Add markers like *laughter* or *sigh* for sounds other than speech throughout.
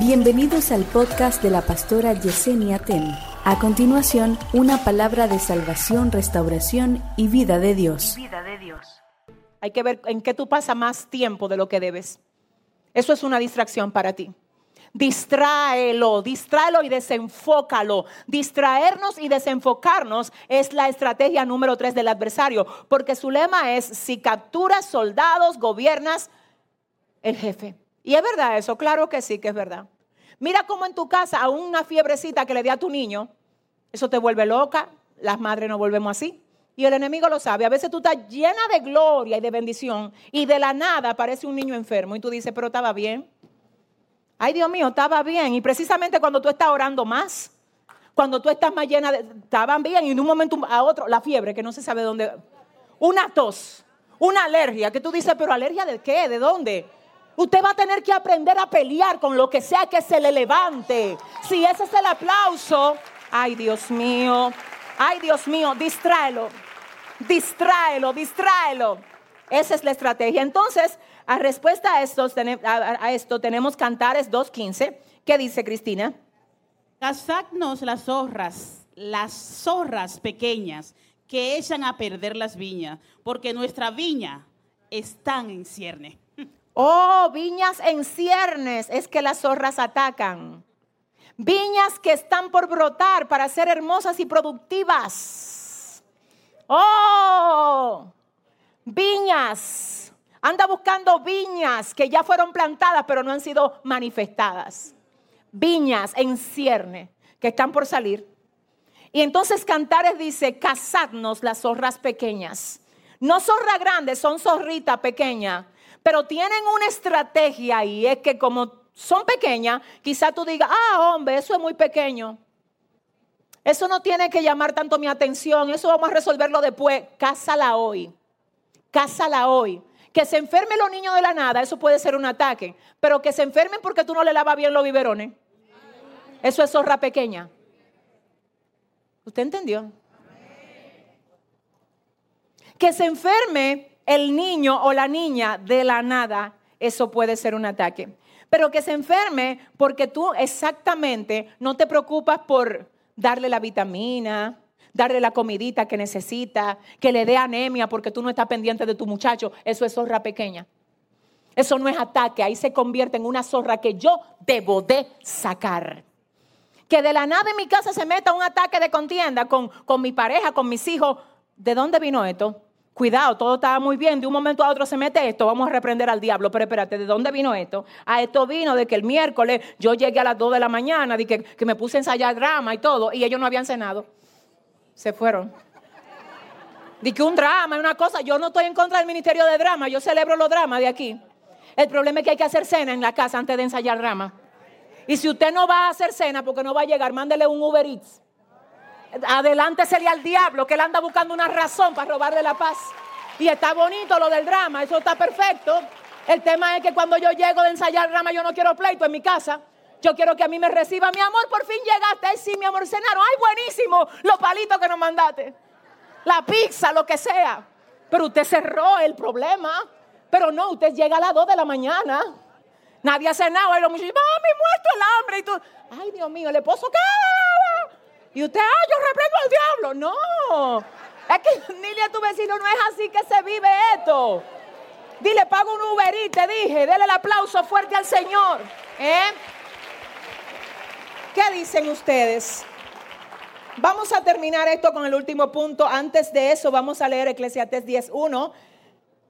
Bienvenidos al podcast de la pastora Yesenia Ten. A continuación, una palabra de salvación, restauración y vida de Dios. Vida de Dios. Hay que ver en qué tú pasas más tiempo de lo que debes. Eso es una distracción para ti. Distráelo, distráelo y desenfócalo. Distraernos y desenfocarnos es la estrategia número tres del adversario, porque su lema es, si capturas soldados, gobiernas el jefe. Y es verdad eso, claro que sí que es verdad. Mira cómo en tu casa a una fiebrecita que le dé a tu niño, eso te vuelve loca, las madres nos volvemos así. Y el enemigo lo sabe. A veces tú estás llena de gloria y de bendición y de la nada aparece un niño enfermo y tú dices, pero estaba bien. Ay, Dios mío, estaba bien. Y precisamente cuando tú estás orando más, cuando tú estás más llena de... Estaban bien y en un momento a otro, la fiebre, que no se sabe dónde... Una tos, una alergia, que tú dices, pero alergia de qué, de dónde. Usted va a tener que aprender a pelear con lo que sea que se le levante. Si ese es el aplauso, ay Dios mío, ay Dios mío, distráelo, distráelo, distráelo. Esa es la estrategia. Entonces, a respuesta a esto, tenemos Cantares 2.15. ¿Qué dice Cristina? Cazadnos las zorras, las zorras pequeñas que echan a perder las viñas, porque nuestra viña están en cierne. Oh, viñas en ciernes es que las zorras atacan. Viñas que están por brotar para ser hermosas y productivas. Oh, viñas. Anda buscando viñas que ya fueron plantadas pero no han sido manifestadas. Viñas en cierne que están por salir. Y entonces Cantares dice, cazadnos las zorras pequeñas. No zorra grande, son zorrita pequeña pero tienen una estrategia y es que como son pequeñas, quizá tú digas, ah, hombre, eso es muy pequeño. Eso no tiene que llamar tanto mi atención, eso vamos a resolverlo después. Cásala hoy, cásala hoy. Que se enfermen los niños de la nada, eso puede ser un ataque, pero que se enfermen porque tú no le lavas bien los biberones, eso es zorra pequeña. ¿Usted entendió? Que se enferme el niño o la niña de la nada, eso puede ser un ataque. Pero que se enferme porque tú exactamente no te preocupas por darle la vitamina, darle la comidita que necesita, que le dé anemia porque tú no estás pendiente de tu muchacho. Eso es zorra pequeña. Eso no es ataque, ahí se convierte en una zorra que yo debo de sacar. Que de la nada en mi casa se meta un ataque de contienda con, con mi pareja, con mis hijos. ¿De dónde vino esto? Cuidado, todo estaba muy bien. De un momento a otro se mete esto. Vamos a reprender al diablo. Pero espérate, ¿de dónde vino esto? A esto vino de que el miércoles yo llegué a las 2 de la mañana, de que, que me puse a ensayar drama y todo, y ellos no habían cenado. Se fueron. De que un drama y una cosa. Yo no estoy en contra del ministerio de drama. Yo celebro los dramas de aquí. El problema es que hay que hacer cena en la casa antes de ensayar drama. Y si usted no va a hacer cena porque no va a llegar, mándele un Uber Eats adelántesele al diablo que él anda buscando una razón para robarle la paz. Y está bonito lo del drama, eso está perfecto. El tema es que cuando yo llego de ensayar drama, yo no quiero pleito en mi casa. Yo quiero que a mí me reciba mi amor, por fin llegaste. Ay, sí, mi amor, cenaron. Ay, buenísimo, los palitos que nos mandaste. La pizza, lo que sea. Pero usted cerró el problema. Pero no, usted llega a las 2 de la mañana. Nadie ha cenado. Y los muchachos, mami, muerto el hambre. Y tú, ay, Dios mío, le puso ¿qué? Y usted, ah, yo reprendo al diablo. No. Es que *laughs* dile a tu vecino, no es así que se vive esto. Dile, pago un Uber y te dije, dele el aplauso fuerte al Señor. ¿Eh? ¿Qué dicen ustedes? Vamos a terminar esto con el último punto. Antes de eso, vamos a leer Eclesiastes 10.1.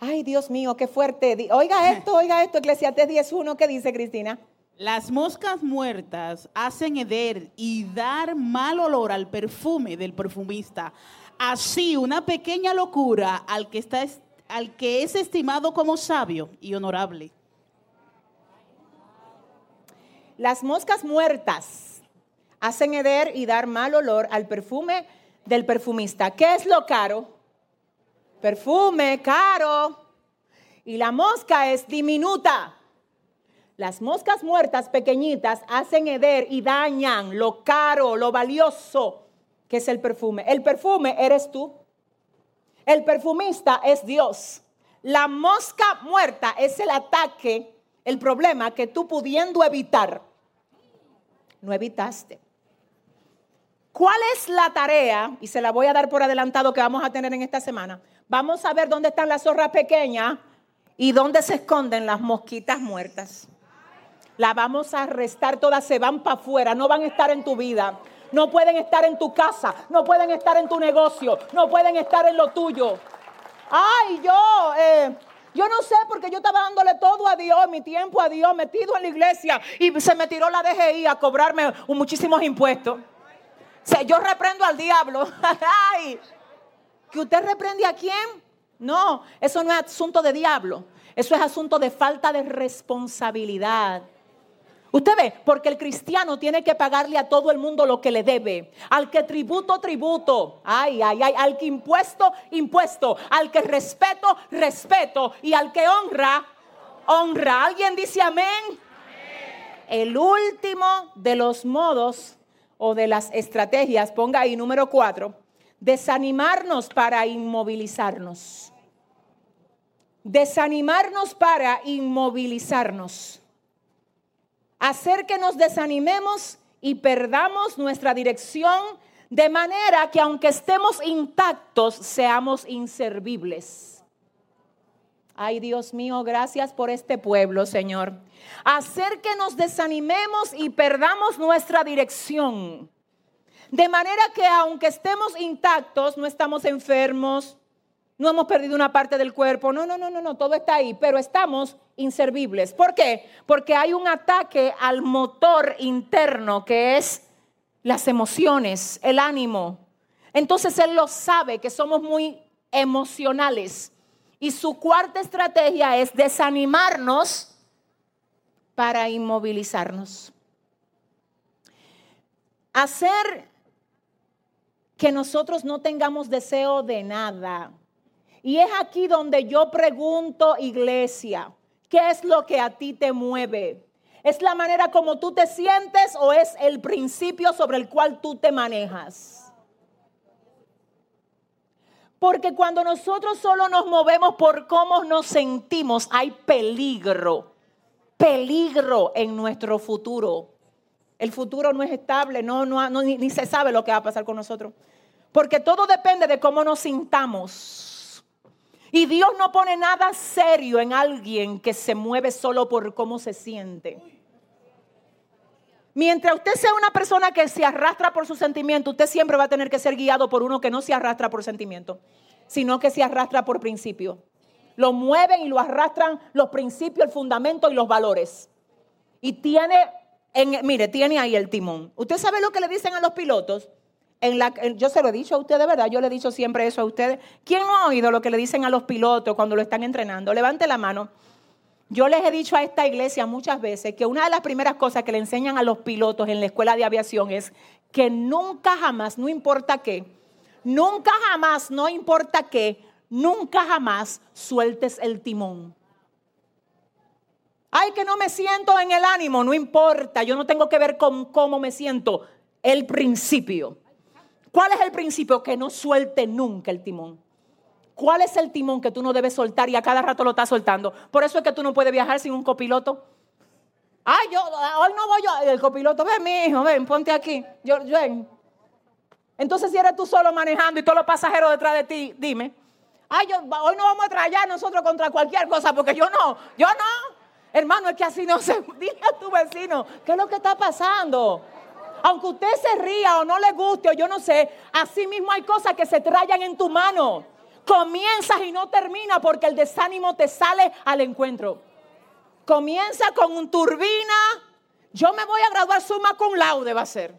Ay, Dios mío, qué fuerte. Oiga esto, oiga esto, Eclesiastes 10.1. ¿Qué dice Cristina? Las moscas muertas hacen heder y dar mal olor al perfume del perfumista. Así, una pequeña locura al que, está, al que es estimado como sabio y honorable. Las moscas muertas hacen heder y dar mal olor al perfume del perfumista. ¿Qué es lo caro? Perfume, caro. Y la mosca es diminuta. Las moscas muertas pequeñitas hacen heder y dañan lo caro, lo valioso que es el perfume. El perfume eres tú. El perfumista es Dios. La mosca muerta es el ataque, el problema que tú pudiendo evitar, no evitaste. ¿Cuál es la tarea? Y se la voy a dar por adelantado que vamos a tener en esta semana. Vamos a ver dónde están las zorras pequeñas y dónde se esconden las mosquitas muertas. La vamos a arrestar todas, se van para afuera, no van a estar en tu vida. No pueden estar en tu casa, no pueden estar en tu negocio, no pueden estar en lo tuyo. Ay, yo, eh, yo no sé porque yo estaba dándole todo a Dios, mi tiempo a Dios, metido en la iglesia y se me tiró la DGI a cobrarme muchísimos impuestos. Yo reprendo al diablo. *laughs* Ay, ¿que usted reprende a quién? No, eso no es asunto de diablo. Eso es asunto de falta de responsabilidad. Usted ve, porque el cristiano tiene que pagarle a todo el mundo lo que le debe. Al que tributo, tributo. Ay, ay, ay. Al que impuesto, impuesto. Al que respeto, respeto. Y al que honra, honra. ¿Alguien dice amén? amén. El último de los modos o de las estrategias, ponga ahí número cuatro, desanimarnos para inmovilizarnos. Desanimarnos para inmovilizarnos hacer que nos desanimemos y perdamos nuestra dirección de manera que aunque estemos intactos, seamos inservibles. Ay Dios mío, gracias por este pueblo, Señor. Hacer que nos desanimemos y perdamos nuestra dirección. De manera que aunque estemos intactos, no estamos enfermos, no hemos perdido una parte del cuerpo, no, no, no, no, no, todo está ahí, pero estamos inservibles. ¿Por qué? Porque hay un ataque al motor interno que es las emociones, el ánimo. Entonces Él lo sabe que somos muy emocionales. Y su cuarta estrategia es desanimarnos para inmovilizarnos. Hacer que nosotros no tengamos deseo de nada y es aquí donde yo pregunto, iglesia, ¿qué es lo que a ti te mueve? ¿Es la manera como tú te sientes o es el principio sobre el cual tú te manejas? Porque cuando nosotros solo nos movemos por cómo nos sentimos, hay peligro, peligro en nuestro futuro. El futuro no es estable, no, no, ni, ni se sabe lo que va a pasar con nosotros. Porque todo depende de cómo nos sintamos. Y Dios no pone nada serio en alguien que se mueve solo por cómo se siente. Mientras usted sea una persona que se arrastra por su sentimiento, usted siempre va a tener que ser guiado por uno que no se arrastra por sentimiento, sino que se arrastra por principio. Lo mueven y lo arrastran los principios, el fundamento y los valores. Y tiene, en, mire, tiene ahí el timón. ¿Usted sabe lo que le dicen a los pilotos? Yo se lo he dicho a ustedes, ¿verdad? Yo le he dicho siempre eso a ustedes. ¿Quién no ha oído lo que le dicen a los pilotos cuando lo están entrenando? Levante la mano. Yo les he dicho a esta iglesia muchas veces que una de las primeras cosas que le enseñan a los pilotos en la escuela de aviación es que nunca jamás, no importa qué, nunca jamás, no importa qué, nunca jamás sueltes el timón. Ay, que no me siento en el ánimo, no importa, yo no tengo que ver con cómo me siento, el principio. ¿Cuál es el principio? Que no suelte nunca el timón. ¿Cuál es el timón que tú no debes soltar y a cada rato lo estás soltando? Por eso es que tú no puedes viajar sin un copiloto. Ay, yo, hoy no voy yo. El copiloto, ven, mi hijo, ven, ponte aquí. Yo, ven. Entonces, si eres tú solo manejando y todos los pasajeros detrás de ti, dime. Ay, yo, hoy no vamos a traer nosotros contra cualquier cosa, porque yo no, yo no. Hermano, es que así no se. *laughs* Dile a tu vecino, ¿qué es lo que está pasando? Aunque usted se ría o no le guste o yo no sé, así mismo hay cosas que se trayan en tu mano. Comienzas y no termina porque el desánimo te sale al encuentro. Comienza con un turbina. Yo me voy a graduar suma con laude va a ser.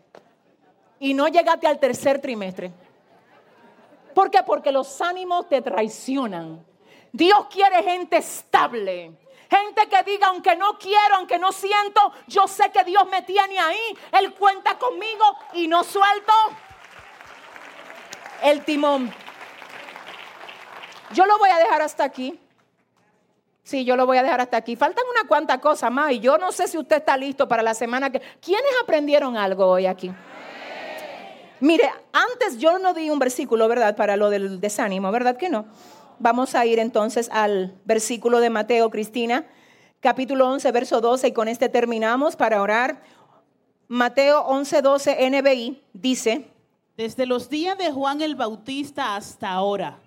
Y no llegaste al tercer trimestre. ¿Por qué? Porque los ánimos te traicionan. Dios quiere gente estable. Gente que aunque no quiero, aunque no siento, yo sé que Dios me tiene ahí. Él cuenta conmigo y no suelto el timón. Yo lo voy a dejar hasta aquí. Sí, yo lo voy a dejar hasta aquí. Faltan una cuanta cosas más y yo no sé si usted está listo para la semana que... ¿Quiénes aprendieron algo hoy aquí? Mire, antes yo no di un versículo, ¿verdad? Para lo del desánimo, ¿verdad que no? Vamos a ir entonces al versículo de Mateo, Cristina, capítulo 11, verso 12, y con este terminamos para orar. Mateo 11:12 NBI dice, Desde los días de Juan el Bautista hasta ahora,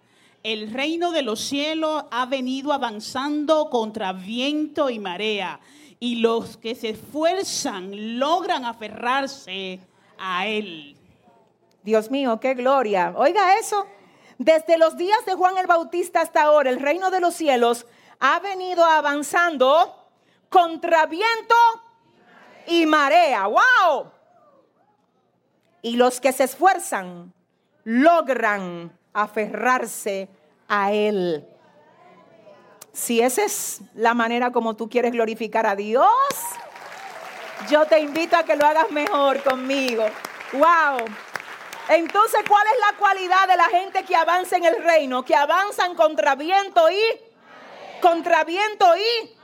el reino de los cielos ha venido avanzando contra viento y marea, y los que se esfuerzan logran aferrarse a él. Dios mío, qué gloria. Oiga eso. Desde los días de Juan el Bautista hasta ahora, el reino de los cielos ha venido avanzando contra viento y marea. ¡Wow! Y los que se esfuerzan logran aferrarse a Él. Si esa es la manera como tú quieres glorificar a Dios, yo te invito a que lo hagas mejor conmigo. ¡Wow! Entonces, ¿cuál es la cualidad de la gente que avanza en el reino? Que avanzan contra viento y... Contra viento y...